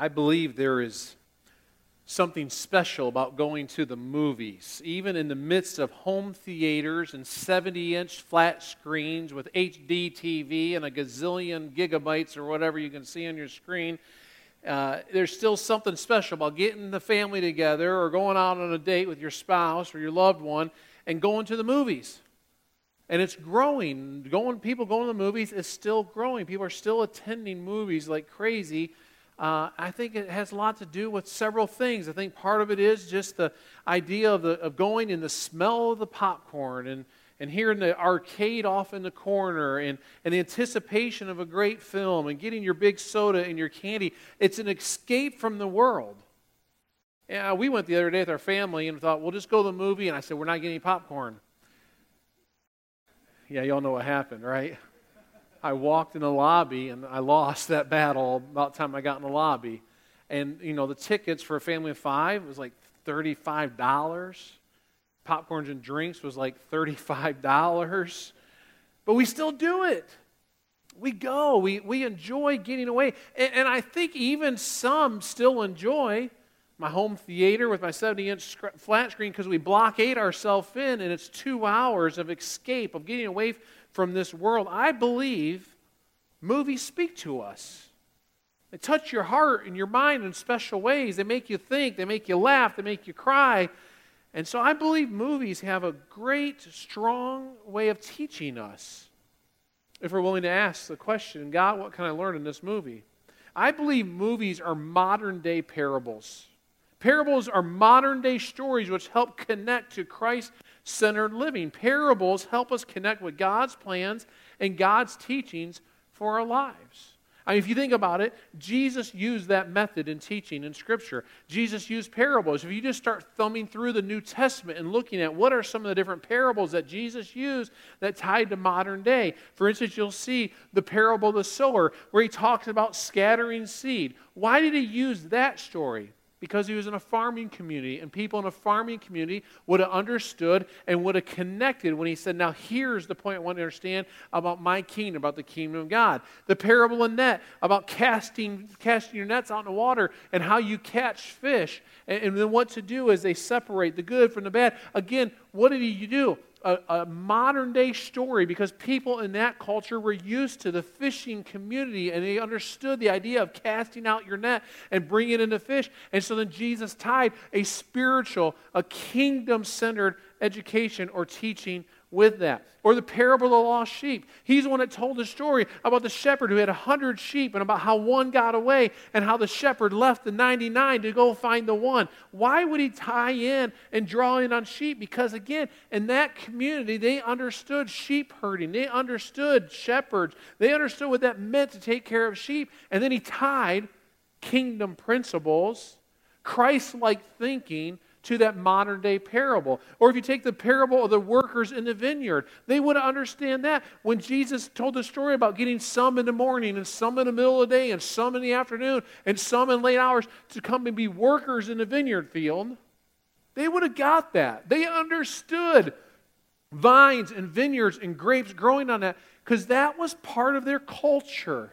I believe there is something special about going to the movies, even in the midst of home theaters and 70 inch flat screens with HD TV and a gazillion gigabytes or whatever you can see on your screen. Uh, there's still something special about getting the family together or going out on a date with your spouse or your loved one and going to the movies. And it's growing. Going, people going to the movies is still growing. People are still attending movies like crazy. Uh, I think it has a lot to do with several things. I think part of it is just the idea of, the, of going in the smell of the popcorn and, and hearing the arcade off in the corner and, and the anticipation of a great film and getting your big soda and your candy. It's an escape from the world. Yeah, we went the other day with our family and thought, we'll just go to the movie. And I said, we're not getting any popcorn. Yeah, y'all know what happened, right? I walked in the lobby and I lost that battle about the time I got in the lobby. And, you know, the tickets for a family of five was like $35. Popcorns and drinks was like $35. But we still do it. We go, we, we enjoy getting away. And, and I think even some still enjoy my home theater with my 70 inch flat screen because we blockade ourselves in and it's two hours of escape, of getting away from this world. I believe movies speak to us. They touch your heart and your mind in special ways. They make you think, they make you laugh, they make you cry. And so I believe movies have a great, strong way of teaching us. If we're willing to ask the question, God, what can I learn in this movie? I believe movies are modern day parables. Parables are modern day stories which help connect to Christ centered living. Parables help us connect with God's plans and God's teachings for our lives. I mean, if you think about it, Jesus used that method in teaching in Scripture. Jesus used parables. If you just start thumbing through the New Testament and looking at what are some of the different parables that Jesus used that tied to modern day, for instance, you'll see the parable of the sower where he talks about scattering seed. Why did he use that story? Because he was in a farming community, and people in a farming community would have understood and would have connected when he said, Now, here's the point I want to understand about my kingdom, about the kingdom of God. The parable of net, about casting, casting your nets out in the water and how you catch fish, and, and then what to do as they separate the good from the bad. Again, what did he do? A, a, modern day story because people in that culture were used to the fishing community and they understood the idea of casting out your net and bringing in the fish. And so then Jesus tied a spiritual, a kingdom centered education or teaching with that. Or the parable of the lost sheep. He's the one that told the story about the shepherd who had a hundred sheep and about how one got away and how the shepherd left the 99 to go find the one. Why would he tie in and draw in on sheep? Because again, in that community, they understood sheep herding. They understood shepherds. They understood what that meant to take care of sheep. And then he tied kingdom principles, Christ like thinking to that modern day parable. Or if you take the parable of the workers in the vineyard, they would understand that. When Jesus told the story about getting some in the morning and some in the middle of the day and some in the afternoon and some in late hours to come and be workers in the vineyard field, they would have got that. They understood vines and vineyards and grapes growing on that because that was part of their culture.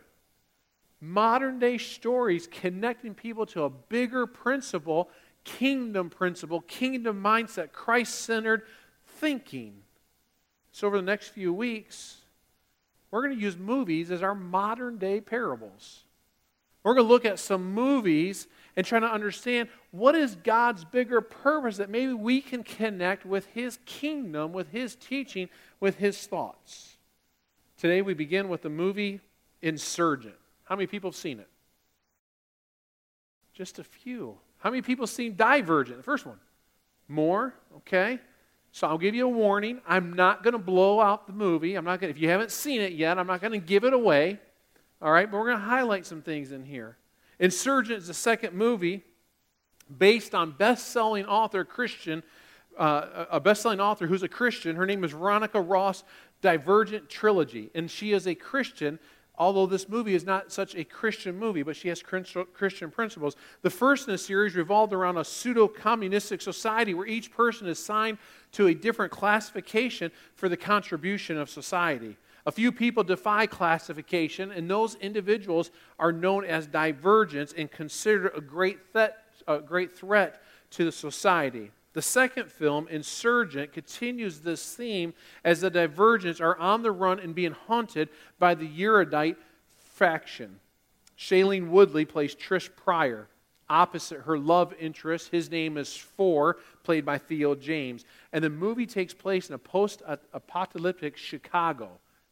Modern day stories connecting people to a bigger principle kingdom principle, kingdom mindset, Christ centered thinking. So, over the next few weeks, we're going to use movies as our modern day parables. We're going to look at some movies and try to understand what is God's bigger purpose that maybe we can connect with His kingdom, with His teaching, with His thoughts. Today we begin with the movie Insurgent. How many people have seen it? Just a few. How many people seen Divergent, the first one? More, okay? So I'll give you a warning. I'm not going to blow out the movie. I'm not going if you haven't seen it yet, I'm not going to give it away. All right, but we're going to highlight some things in here. Insurgent is the second movie based on best-selling author Christian uh, a best-selling author who's a Christian. Her name is Veronica Roth Divergent Trilogy, and she is a Christian although this movie is not such a Christian movie, but she has Christian principles. The first in the series revolved around a pseudo communistic society where each person is assigned to a different classification for the contribution of society. A few people defy classification, and those individuals are known as divergents and considered a great, a great threat to the society. The second film, Insurgent, continues this theme as the divergents are on the run and being hunted by the erudite faction. Shailene Woodley plays Trish Prior. Opposite her love interest, his name is Four, played by Theo James. And the movie takes place in a post apocalyptic Chicago.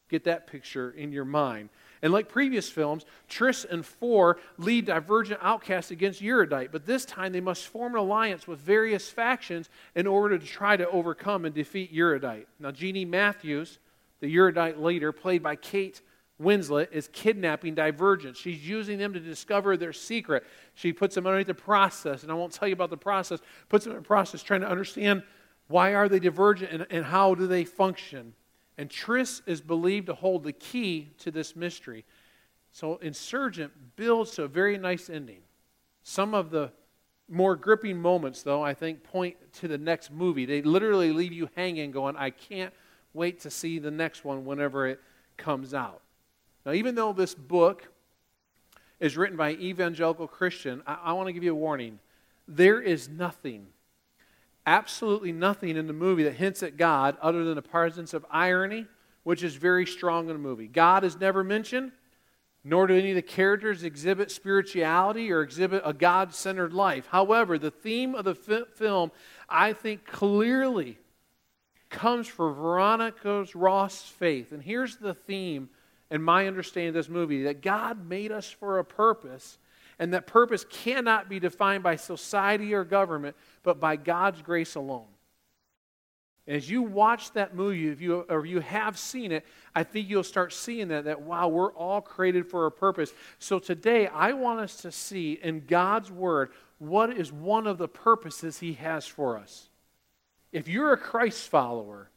Get that picture in your mind. And like previous films, Trish and Four lead divergent outcasts against Erudite, but this time they must form an alliance with various factions in order to try to overcome and defeat Erudite. Now, Jeannie Matthews, the Erudite leader, played by Kate Winslet, is kidnapping divergents. She's using them to discover their secret. She puts them underneath the process, and I won't tell you about the process, puts them in the process trying to understand why are they divergent and, and how do they function. And Trish is believed to hold the key to this mystery. So Insurgent builds to a very nice ending. Some of the more gripping moments, though, I think point to the next movie. They literally leave you hanging, going, I can't wait to see the next one whenever it comes out. Now, even though this book is written by an evangelical Christian, I, I want to give you a warning. There is nothing absolutely nothing in the movie that hints at God other than the presence of irony, which is very strong in the movie. God is never mentioned, nor do any of the characters exhibit spirituality or exhibit a God centered life. However, the theme of the fi- film, I think, clearly comes from Veronica Roth faith. And here's the theme and my understanding of this movie that God made us for a purpose and that purpose cannot be defined by society or government, but by God's grace alone. As you watch that movie, if you, or you have seen it, I think you'll start seeing that, that, wow, we're all created for a purpose. So today, I want us to see in God's Word what is one of the purposes He has for us. If you're a Christ follower,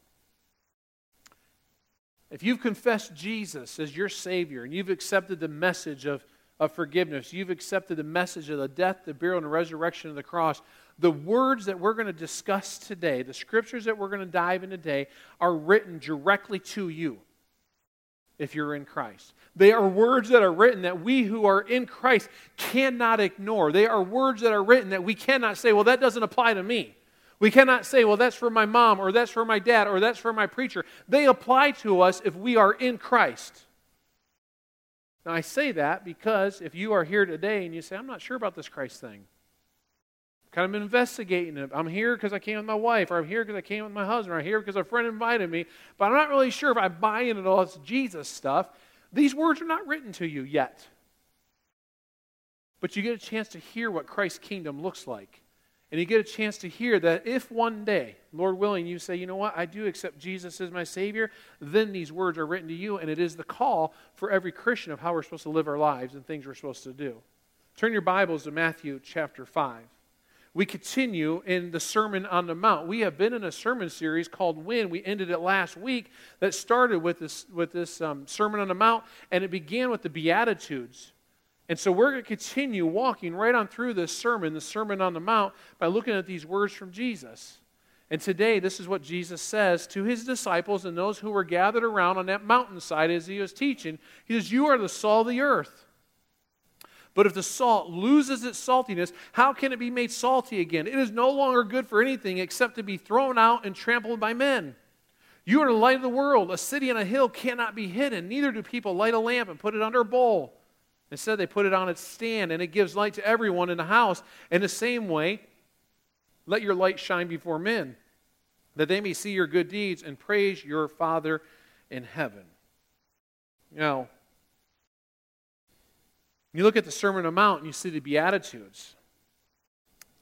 if you've confessed Jesus as your Savior and you've accepted the message of of forgiveness. You've accepted the message of the death, the burial, and the resurrection of the cross. The words that we're going to discuss today, the scriptures that we're going to dive into today, are written directly to you if you're in Christ. They are words that are written that we who are in Christ cannot ignore. They are words that are written that we cannot say, well, that doesn't apply to me. We cannot say, well, that's for my mom, or that's for my dad, or that's for my preacher. They apply to us if we are in Christ. Now, I say that because if you are here today and you say, I'm not sure about this Christ thing, I've kind of investigating it. I'm here because I came with my wife, or I'm here because I came with my husband, or I'm here because a friend invited me, but I'm not really sure if I buy into all this Jesus stuff. These words are not written to you yet. But you get a chance to hear what Christ's kingdom looks like. And you get a chance to hear that if one day, Lord willing, you say, you know what, I do accept Jesus as my Savior, then these words are written to you, and it is the call for every Christian of how we're supposed to live our lives and things we're supposed to do. Turn your Bibles to Matthew chapter 5. We continue in the Sermon on the Mount. We have been in a sermon series called When. We ended it last week that started with this, with this um, Sermon on the Mount, and it began with the Beatitudes. And so we're going to continue walking right on through this sermon, the Sermon on the Mount, by looking at these words from Jesus. And today, this is what Jesus says to his disciples and those who were gathered around on that mountainside as he was teaching. He says, You are the salt of the earth. But if the salt loses its saltiness, how can it be made salty again? It is no longer good for anything except to be thrown out and trampled by men. You are the light of the world. A city on a hill cannot be hidden. Neither do people light a lamp and put it under a bowl Instead, they put it on its stand and it gives light to everyone in the house. In the same way, let your light shine before men, that they may see your good deeds and praise your Father in heaven. Now, you look at the Sermon on the Mount and you see the Beatitudes,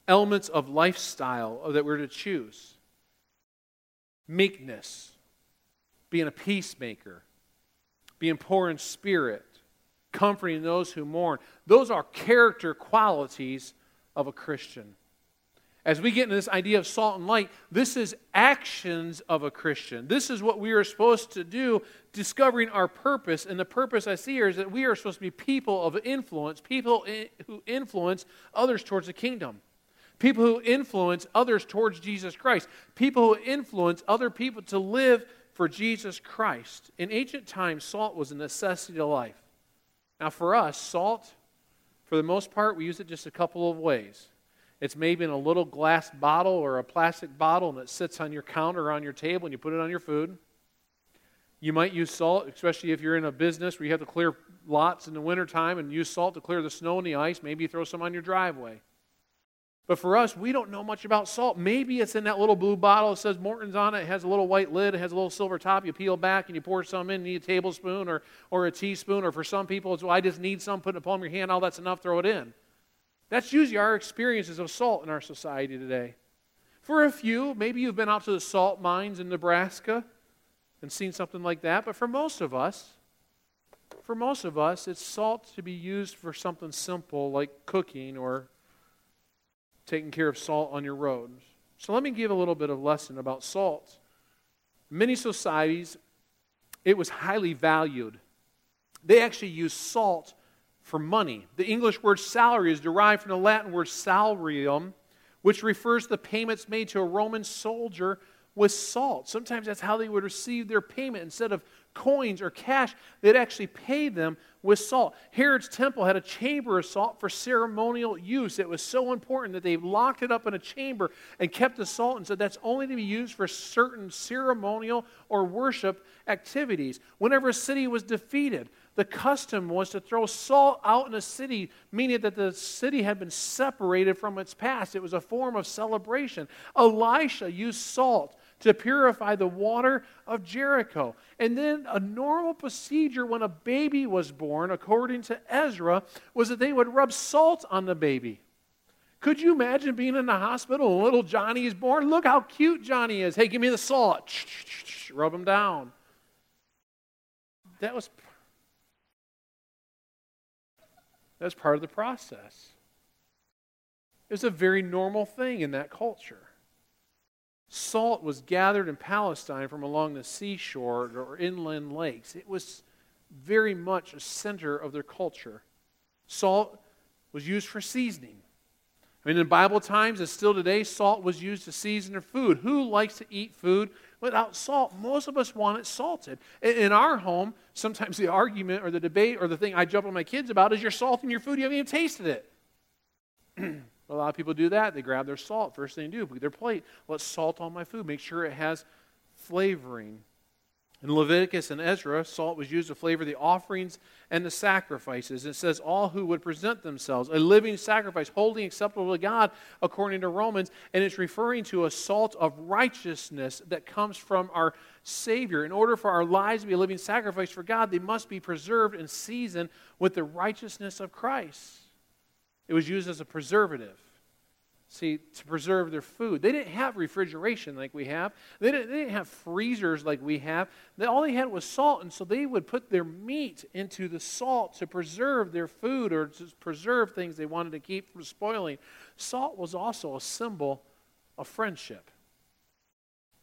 elements of lifestyle that we're to choose meekness, being a peacemaker, being poor in spirit comforting those who mourn. Those are character qualities of a Christian. As we get into this idea of salt and light, this is actions of a Christian. This is what we are supposed to do, discovering our purpose. And the purpose I see here is that we are supposed to be people of influence, people who influence others towards the kingdom, people who influence others towards Jesus Christ, people who influence other people to live for Jesus Christ. In ancient times, salt was a necessity to life. Now, for us, salt, for the most part, we use it just a couple of ways. It's maybe in a little glass bottle or a plastic bottle, and it sits on your counter or on your table, and you put it on your food. You might use salt, especially if you're in a business where you have to clear lots in the wintertime and use salt to clear the snow and the ice. Maybe you throw some on your driveway. But for us, we don't know much about salt. Maybe it's in that little blue bottle. that says Morton's on it. It has a little white lid. It has a little silver top. You peel back and you pour some in. You need a tablespoon or, or a teaspoon. Or for some people, it's, well, I just need some. Put it in the palm of your hand. All that's enough. Throw it in. That's usually our experiences of salt in our society today. For a few, maybe you've been out to the salt mines in Nebraska and seen something like that. But for most of us, for most of us, it's salt to be used for something simple like cooking or taking care of salt on your roads. So let me give a little bit of lesson about salt. many societies, it was highly valued. They actually used salt for money. The English word salary is derived from the Latin word salarium, which refers to the payments made to a Roman soldier with salt. Sometimes that's how they would receive their payment. Instead of coins or cash, they'd actually pay them with salt. Herod's temple had a chamber of salt for ceremonial use. It was so important that they locked it up in a chamber and kept the salt and said that's only to be used for certain ceremonial or worship activities. Whenever a city was defeated, the custom was to throw salt out in a city, meaning that the city had been separated from its past. It was a form of celebration. Elisha used salt to purify the water of Jericho. And then a normal procedure when a baby was born, according to Ezra, was that they would rub salt on the baby. Could you imagine being in the hospital and little Johnny is born? Look how cute Johnny is. Hey, give me the salt. Rub him down. That was that was part of the process. It was a very normal thing in that culture. Salt was gathered in Palestine from along the seashore or inland lakes. It was very much a center of their culture. Salt was used for seasoning. I mean, in Bible times and still today, salt was used to season their food. Who likes to eat food without salt? Most of us want it salted. In our home, sometimes the argument or the debate or the thing I jump on my kids about is you're salting your food, you haven't even tasted it. A lot of people do that. They grab their salt. First thing they do, their plate. Let's salt on my food. Make sure it has flavoring. In Leviticus and Ezra, salt was used to flavor the offerings and the sacrifices. It says, All who would present themselves, a living sacrifice, holy acceptable to God, according to Romans. And it's referring to a salt of righteousness that comes from our Savior. In order for our lives to be a living sacrifice for God, they must be preserved and seasoned with the righteousness of Christ. It was used as a preservative. See, to preserve their food. They didn't have refrigeration like we have. They didn't, they didn't have freezers like we have. They, all they had was salt, and so they would put their meat into the salt to preserve their food or to preserve things they wanted to keep from spoiling. Salt was also a symbol of friendship.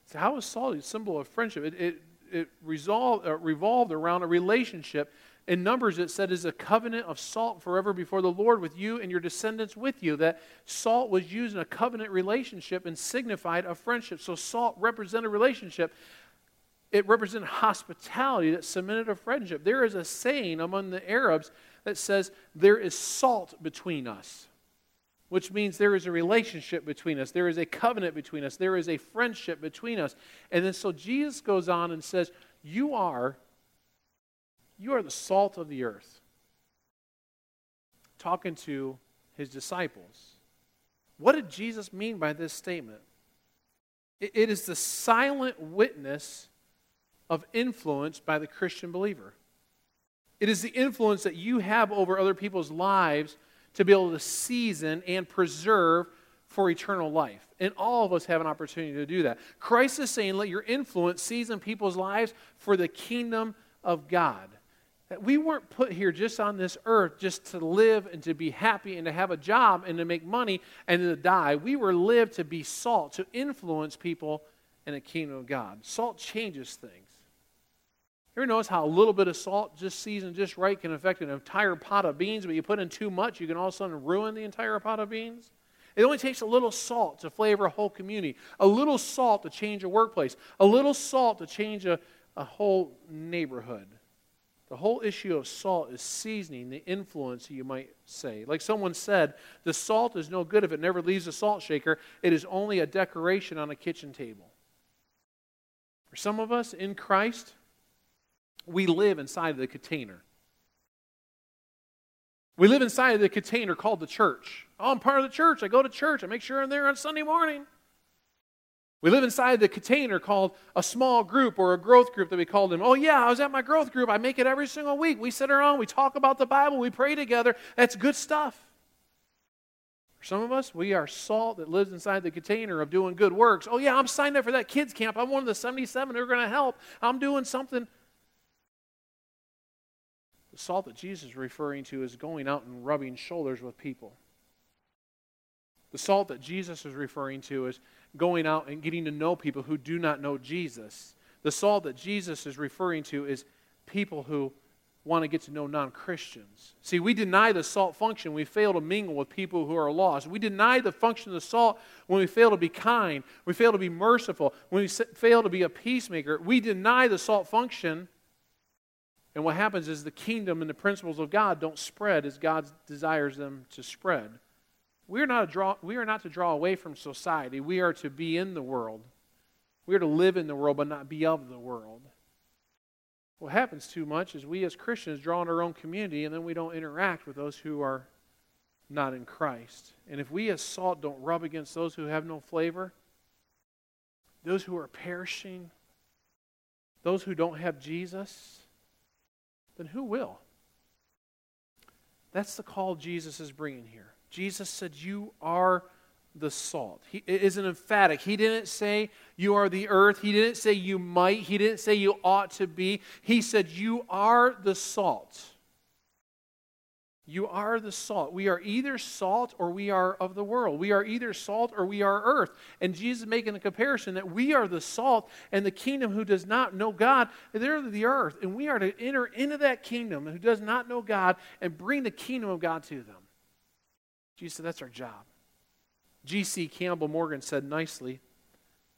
So, how was salt a symbol of friendship? It, it, it resolved, uh, revolved around a relationship in Numbers, it said, is a covenant of salt forever before the Lord with you and your descendants with you. That salt was used in a covenant relationship and signified a friendship. So salt represented relationship. It represented hospitality that cemented a friendship. There is a saying among the Arabs that says, there is salt between us, which means there is a relationship between us. There is a covenant between us. There is a friendship between us. And then so Jesus goes on and says, you are you are the salt of the earth. Talking to his disciples. What did Jesus mean by this statement? it is the silent witness of influence by the Christian believer. It is the influence that you have over other people's lives to be able to season and preserve for eternal life. And all of us have an opportunity to do that. Christ is saying, let your influence season people's lives for the kingdom of God. That we weren't put here just on this earth just to live and to be happy and to have a job and to make money and to die. We were lived to be salt, to influence people in the kingdom of God. Salt changes things. You ever notice how a little bit of salt, just seasoned just right, can affect an entire pot of beans, but you put in too much, you can all of a sudden ruin the entire pot of beans? It only takes a little salt to flavor a whole community, a little salt to change a workplace, a little salt to change a, a whole neighborhood. The whole issue of salt is seasoning, the influence, you might say. Like someone said, the salt is no good if it never leaves the salt shaker. It is only a decoration on a kitchen table. For some of us in Christ, we live inside of the container. We live inside of the container called the church. Oh, I'm part of the church. I go to church. I make sure I'm there on Sunday morning. We live inside the container called a small group or a growth group that we called them. Oh, yeah, I was at my growth group. I make it every single week. We sit around, we talk about the Bible, we pray together. That's good stuff. For some of us, we are salt that lives inside the container of doing good works. Oh, yeah, I'm signed up for that kids' camp. I'm one of the 77 who are going to help. I'm doing something. The salt that Jesus is referring to is going out and rubbing shoulders with people. The salt that Jesus is referring to is going out and getting to know people who do not know Jesus. The salt that Jesus is referring to is people who want to get to know non Christians. See, we deny the salt function. We fail to mingle with people who are lost. We deny the function of the salt when we fail to be kind, we fail to be merciful, when we fail to be a peacemaker. We deny the salt function. And what happens is the kingdom and the principles of God don't spread as God desires them to spread. We are, not draw, we are not to draw away from society. We are to be in the world. We are to live in the world, but not be of the world. What happens too much is we as Christians draw in our own community and then we don't interact with those who are not in Christ. And if we as salt don't rub against those who have no flavor, those who are perishing, those who don't have Jesus, then who will? That's the call Jesus is bringing here. Jesus said, You are the salt. He is an emphatic. He didn't say you are the earth. He didn't say you might. He didn't say you ought to be. He said you are the salt. You are the salt. We are either salt or we are of the world. We are either salt or we are earth. And Jesus is making the comparison that we are the salt and the kingdom who does not know God, they're the earth. And we are to enter into that kingdom who does not know God and bring the kingdom of God to them. Jesus said, That's our job. G.C. Campbell Morgan said nicely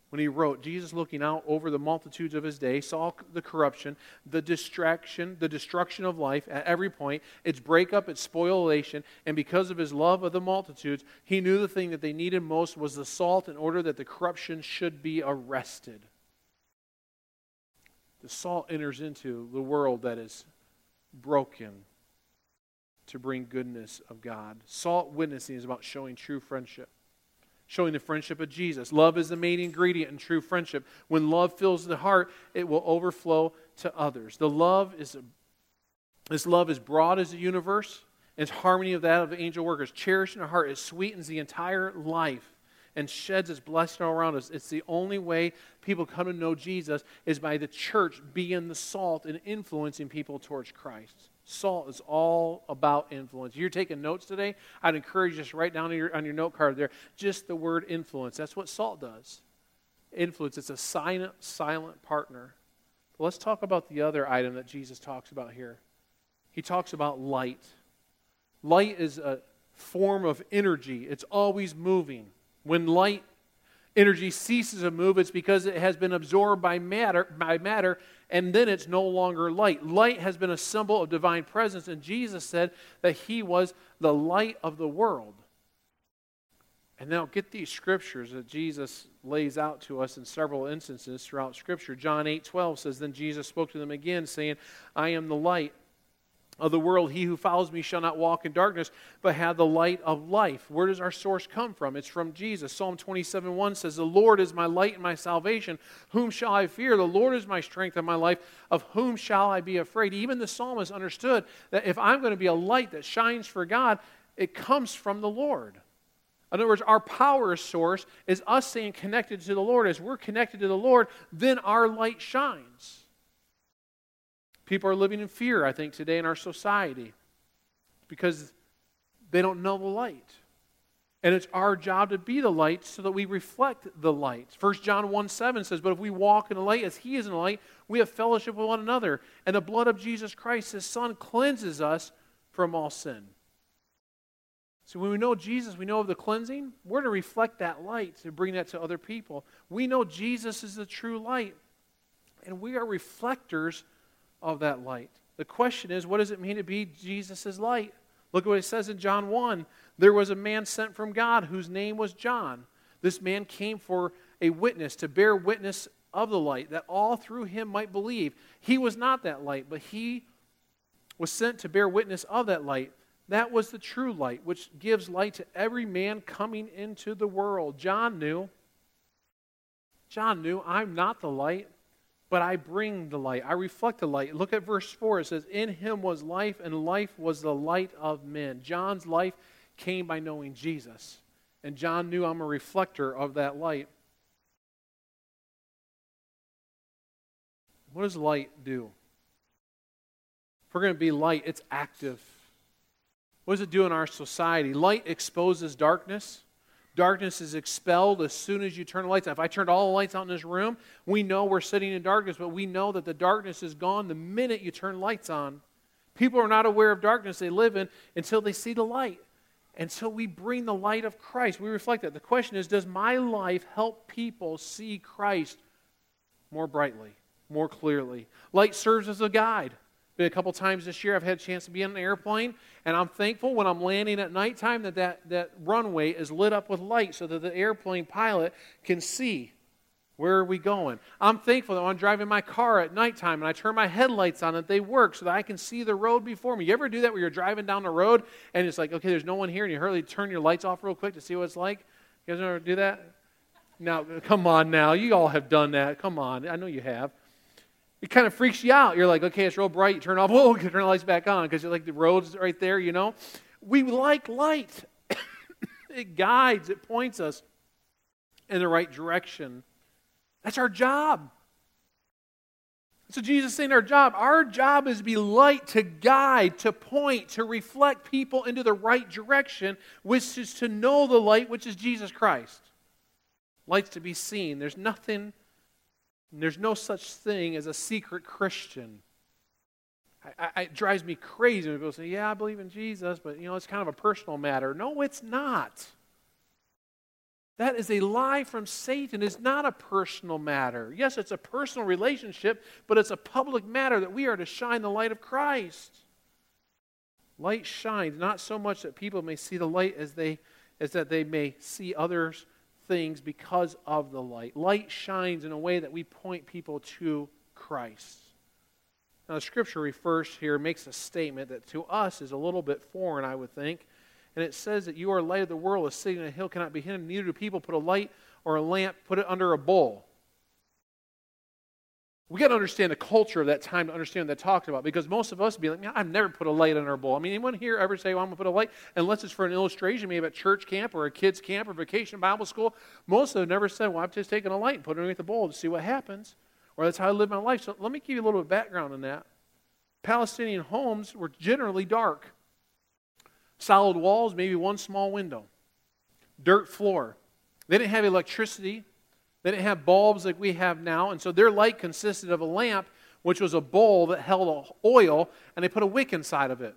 when he wrote, Jesus looking out over the multitudes of his day saw the corruption, the distraction, the destruction of life at every point, its breakup, its spoliation, and because of his love of the multitudes, he knew the thing that they needed most was the salt in order that the corruption should be arrested. The salt enters into the world that is broken to bring goodness of God. Salt witnessing is about showing true friendship, showing the friendship of Jesus. Love is the main ingredient in true friendship. When love fills the heart, it will overflow to others. The love is a, this love is broad as the universe. Its harmony of that of angel workers, cherished in our heart, it sweetens the entire life and sheds its blessing all around us. It's the only way people come to know Jesus is by the church being the salt and influencing people towards Christ. Salt is all about influence. You're taking notes today, I'd encourage you just write down on your, on your note card there just the word influence. That's what salt does. Influence, it's a silent, silent partner. But let's talk about the other item that Jesus talks about here. He talks about light. Light is a form of energy, it's always moving. When light energy ceases to move, it's because it has been absorbed by matter, by matter and then it's no longer light. Light has been a symbol of divine presence, and Jesus said that he was the light of the world. And now get these scriptures that Jesus lays out to us in several instances throughout Scripture. John 8 12 says, Then Jesus spoke to them again, saying, I am the light of the world. He who follows me shall not walk in darkness, but have the light of life. Where does our source come from? It's from Jesus. Psalm 27 1 says, The Lord is my light and my salvation. Whom shall I fear? The Lord is my strength and my life. Of whom shall I be afraid? Even the psalmist understood that if I'm going to be a light that shines for God, it comes from the Lord. In other words, our power source is us staying connected to the Lord. As we're connected to the Lord, then our light shines. People are living in fear, I think, today in our society because they don't know the light. And it's our job to be the light so that we reflect the light. 1 John 1 7 says, But if we walk in the light as he is in the light, we have fellowship with one another. And the blood of Jesus Christ, his son, cleanses us from all sin. So when we know Jesus, we know of the cleansing, we're to reflect that light to bring that to other people. We know Jesus is the true light, and we are reflectors of that light. The question is, what does it mean to be Jesus' light? Look at what it says in John 1. There was a man sent from God whose name was John. This man came for a witness, to bear witness of the light, that all through him might believe. He was not that light, but he was sent to bear witness of that light. That was the true light, which gives light to every man coming into the world. John knew. John knew, I'm not the light, but I bring the light. I reflect the light. Look at verse 4. It says, In him was life, and life was the light of men. John's life came by knowing Jesus. And John knew I'm a reflector of that light. What does light do? If we're going to be light, it's active. What does it do in our society? Light exposes darkness. Darkness is expelled as soon as you turn the lights on. If I turned all the lights out in this room, we know we're sitting in darkness, but we know that the darkness is gone the minute you turn lights on. People are not aware of darkness they live in until they see the light. Until we bring the light of Christ, we reflect that. The question is Does my life help people see Christ more brightly, more clearly? Light serves as a guide. Been a couple times this year, I've had a chance to be in an airplane, and I'm thankful when I'm landing at nighttime that, that that runway is lit up with light so that the airplane pilot can see where are we going. I'm thankful that when I'm driving my car at nighttime and I turn my headlights on that they work so that I can see the road before me. You ever do that where you're driving down the road and it's like, okay, there's no one here, and you hurriedly turn your lights off real quick to see what it's like? You guys ever do that? Now, come on now. You all have done that. Come on. I know you have it kind of freaks you out. You're like, okay, it's real bright. You turn off, whoa, oh, turn the lights back on because you're like the road's right there, you know. We like light. it guides, it points us in the right direction. That's our job. So Jesus saying our job. Our job is to be light, to guide, to point, to reflect people into the right direction, which is to know the light, which is Jesus Christ. Light's to be seen. There's nothing and there's no such thing as a secret Christian. I, I, it drives me crazy when people say, Yeah, I believe in Jesus, but you know, it's kind of a personal matter. No, it's not. That is a lie from Satan. It's not a personal matter. Yes, it's a personal relationship, but it's a public matter that we are to shine the light of Christ. Light shines not so much that people may see the light as they as that they may see others things because of the light. Light shines in a way that we point people to Christ. Now, the scripture refers here, makes a statement that to us is a little bit foreign, I would think. And it says that you are light of the world, a city on a hill cannot be hidden. Neither do people put a light or a lamp, put it under a bowl we got to understand the culture of that time to understand that talked about because most of us be like, I've never put a light on our bowl. I mean, anyone here ever say, well, I'm going to put a light? Unless it's for an illustration, maybe at church camp or a kid's camp or vacation Bible school. Most of them never said, well, I've just taken a light and put it underneath the bowl to see what happens. Or that's how I live my life. So let me give you a little bit of background on that. Palestinian homes were generally dark. Solid walls, maybe one small window. Dirt floor. They didn't have electricity. They didn't have bulbs like we have now, and so their light consisted of a lamp, which was a bowl that held oil, and they put a wick inside of it.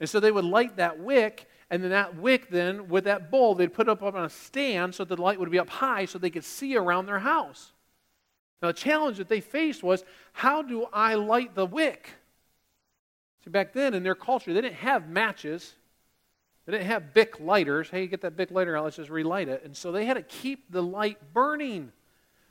And so they would light that wick, and then that wick, then, with that bowl, they'd put up on a stand so the light would be up high so they could see around their house. Now, the challenge that they faced was how do I light the wick? See, back then in their culture, they didn't have matches. They didn't have Bic lighters. Hey, get that Bic lighter out, let's just relight it. And so they had to keep the light burning.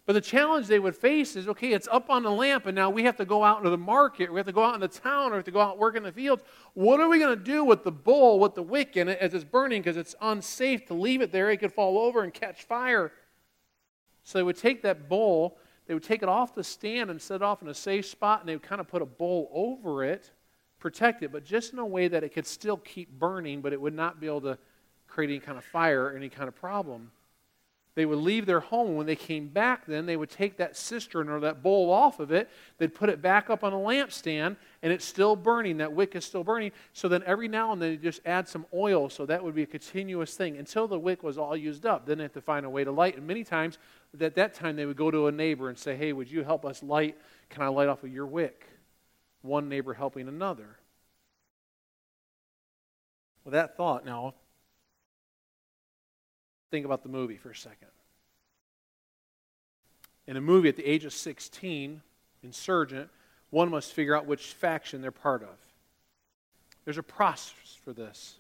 But the challenge they would face is okay, it's up on the lamp, and now we have to go out into the market, we have to go out in the town, or we have to go out work in the fields. What are we going to do with the bowl, with the wick in it, as it's burning? Because it's unsafe to leave it there. It could fall over and catch fire. So they would take that bowl, they would take it off the stand and set it off in a safe spot, and they would kind of put a bowl over it, protect it, but just in a way that it could still keep burning, but it would not be able to create any kind of fire or any kind of problem. They would leave their home. When they came back, then they would take that cistern or that bowl off of it. They'd put it back up on a lampstand, and it's still burning. That wick is still burning. So then every now and then they just add some oil, so that would be a continuous thing until the wick was all used up. Then they have to find a way to light. And many times, at that time, they would go to a neighbor and say, "Hey, would you help us light? Can I light off of your wick?" One neighbor helping another. Well, that thought, now Think about the movie for a second. In a movie at the age of 16, Insurgent, one must figure out which faction they're part of. There's a process for this.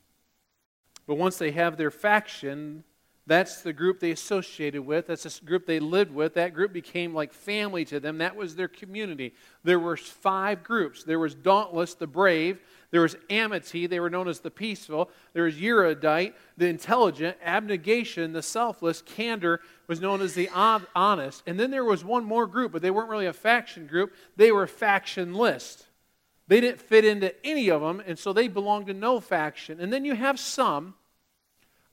But once they have their faction, that's the group they associated with. That's the group they lived with. That group became like family to them. That was their community. There were five groups. There was Dauntless, the brave. There was Amity. They were known as the peaceful. There was Erudite, the intelligent. Abnegation, the selfless. Candor was known as the honest. And then there was one more group, but they weren't really a faction group. They were factionless. They didn't fit into any of them, and so they belonged to no faction. And then you have some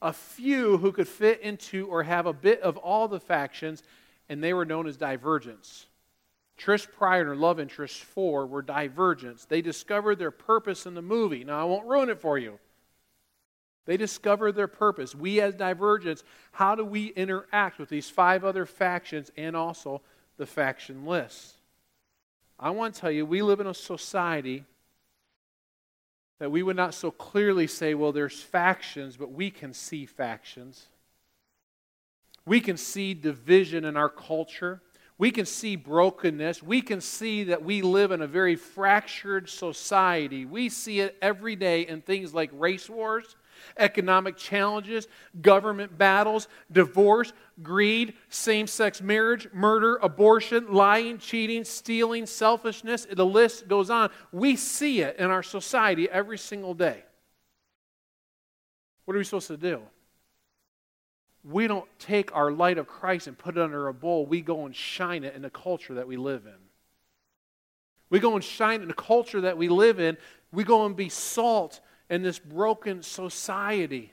a few who could fit into or have a bit of all the factions, and they were known as divergents. Trish Prior and her love interest, four, were divergents. They discovered their purpose in the movie. Now, I won't ruin it for you. They discovered their purpose. We, as divergents, how do we interact with these five other factions and also the factionless? I want to tell you, we live in a society that we would not so clearly say, well, there's factions, but we can see factions. We can see division in our culture. We can see brokenness. We can see that we live in a very fractured society. We see it every day in things like race wars, economic challenges, government battles, divorce, greed, same sex marriage, murder, abortion, lying, cheating, stealing, selfishness. The list goes on. We see it in our society every single day. What are we supposed to do? We don't take our light of Christ and put it under a bowl. We go and shine it in the culture that we live in. We go and shine it in the culture that we live in. We go and be salt in this broken society.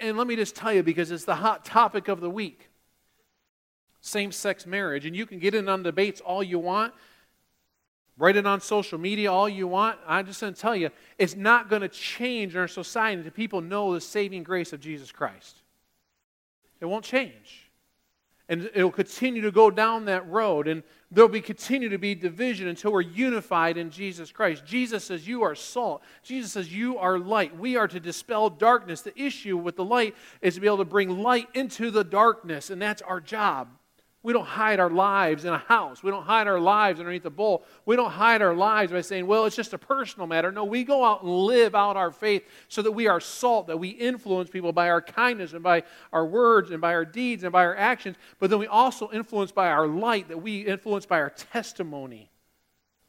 And let me just tell you, because it's the hot topic of the week same sex marriage. And you can get in on debates all you want, write it on social media all you want. I'm just going to tell you, it's not going to change our society until people know the saving grace of Jesus Christ. It won't change and it'll continue to go down that road and there'll be continue to be division until we're unified in jesus christ. Jesus says you are salt. Jesus says you are light. We are to dispel darkness. The issue with the light is to be able to bring light into the darkness and that's our job we don't hide our lives in a house. We don't hide our lives underneath a bowl. We don't hide our lives by saying, well, it's just a personal matter. No, we go out and live out our faith so that we are salt, that we influence people by our kindness and by our words and by our deeds and by our actions. But then we also influence by our light, that we influence by our testimony.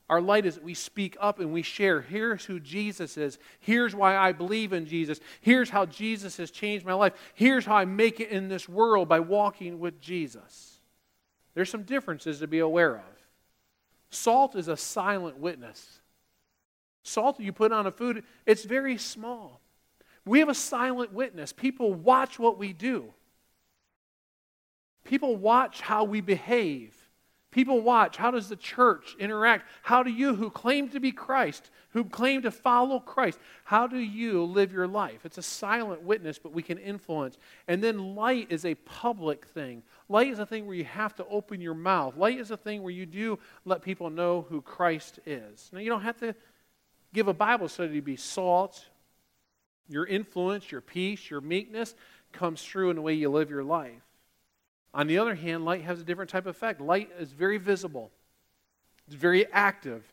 Our light is that we speak up and we share. Here's who Jesus is. Here's why I believe in Jesus. Here's how Jesus has changed my life. Here's how I make it in this world by walking with Jesus. There's some differences to be aware of. Salt is a silent witness. Salt you put on a food, it's very small. We have a silent witness. People watch what we do. People watch how we behave. People watch how does the church interact? How do you, who claim to be Christ, who claim to follow Christ, how do you live your life? It's a silent witness, but we can influence. And then light is a public thing. Light is a thing where you have to open your mouth. Light is a thing where you do let people know who Christ is. Now, you don't have to give a Bible study to be salt. Your influence, your peace, your meekness comes through in the way you live your life. On the other hand, light has a different type of effect. Light is very visible, it's very active,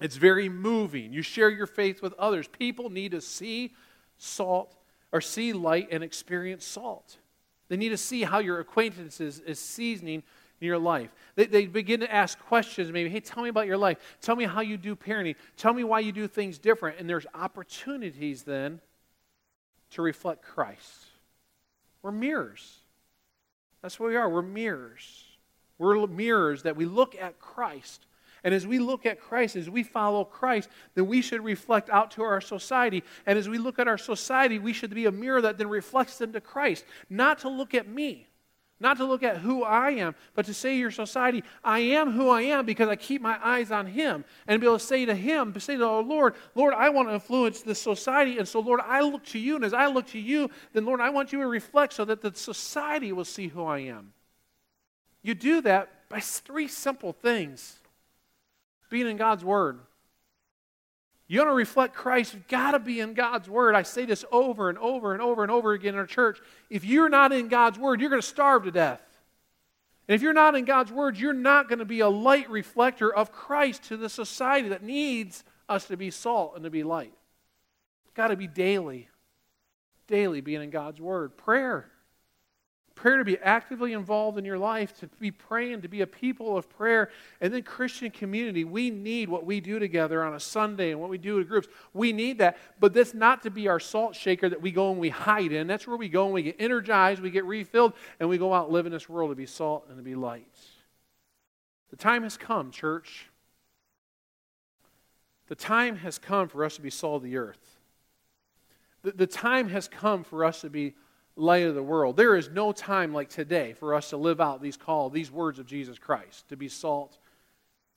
it's very moving. You share your faith with others. People need to see salt or see light and experience salt. They need to see how your acquaintances is seasoning in your life. They, they begin to ask questions, maybe, hey, tell me about your life. Tell me how you do parenting. Tell me why you do things different. And there's opportunities then to reflect Christ. We're mirrors. That's what we are. We're mirrors. We're mirrors that we look at Christ. And as we look at Christ, as we follow Christ, then we should reflect out to our society. And as we look at our society, we should be a mirror that then reflects them to Christ. Not to look at me, not to look at who I am, but to say to your society, I am who I am because I keep my eyes on Him. And be able to say to Him, say to the Lord, Lord, I want to influence this society. And so, Lord, I look to you. And as I look to you, then, Lord, I want you to reflect so that the society will see who I am. You do that by three simple things being in God's Word, You want to reflect Christ, you've got to be in God's Word. I say this over and over and over and over again in our church. If you're not in God's Word, you're going to starve to death. And if you're not in God's Word, you're not going to be a light reflector of Christ to the society that needs us to be salt and to be light. It's got to be daily, daily being in God's Word. Prayer prayer to be actively involved in your life, to be praying, to be a people of prayer. And then Christian community, we need what we do together on a Sunday and what we do in groups. We need that. But that's not to be our salt shaker that we go and we hide in. That's where we go and we get energized, we get refilled, and we go out in this world to be salt and to be light. The time has come, church. The time has come for us to be salt of the earth. The, the time has come for us to be light of the world. There is no time like today for us to live out these call, these words of Jesus Christ, to be salt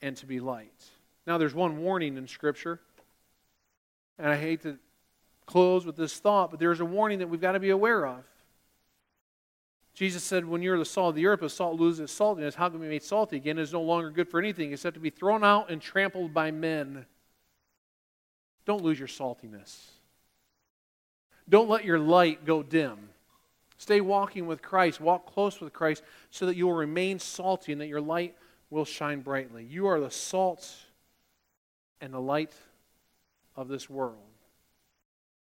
and to be light. Now, there's one warning in Scripture, and I hate to close with this thought, but there's a warning that we've got to be aware of. Jesus said, When you're the salt of the earth, but salt loses its saltiness, how can we make salty again? It is no longer good for anything except to be thrown out and trampled by men. Don't lose your saltiness. Don't let your light go dim. Stay walking with Christ. Walk close with Christ so that you will remain salty and that your light will shine brightly. You are the salt and the light of this world.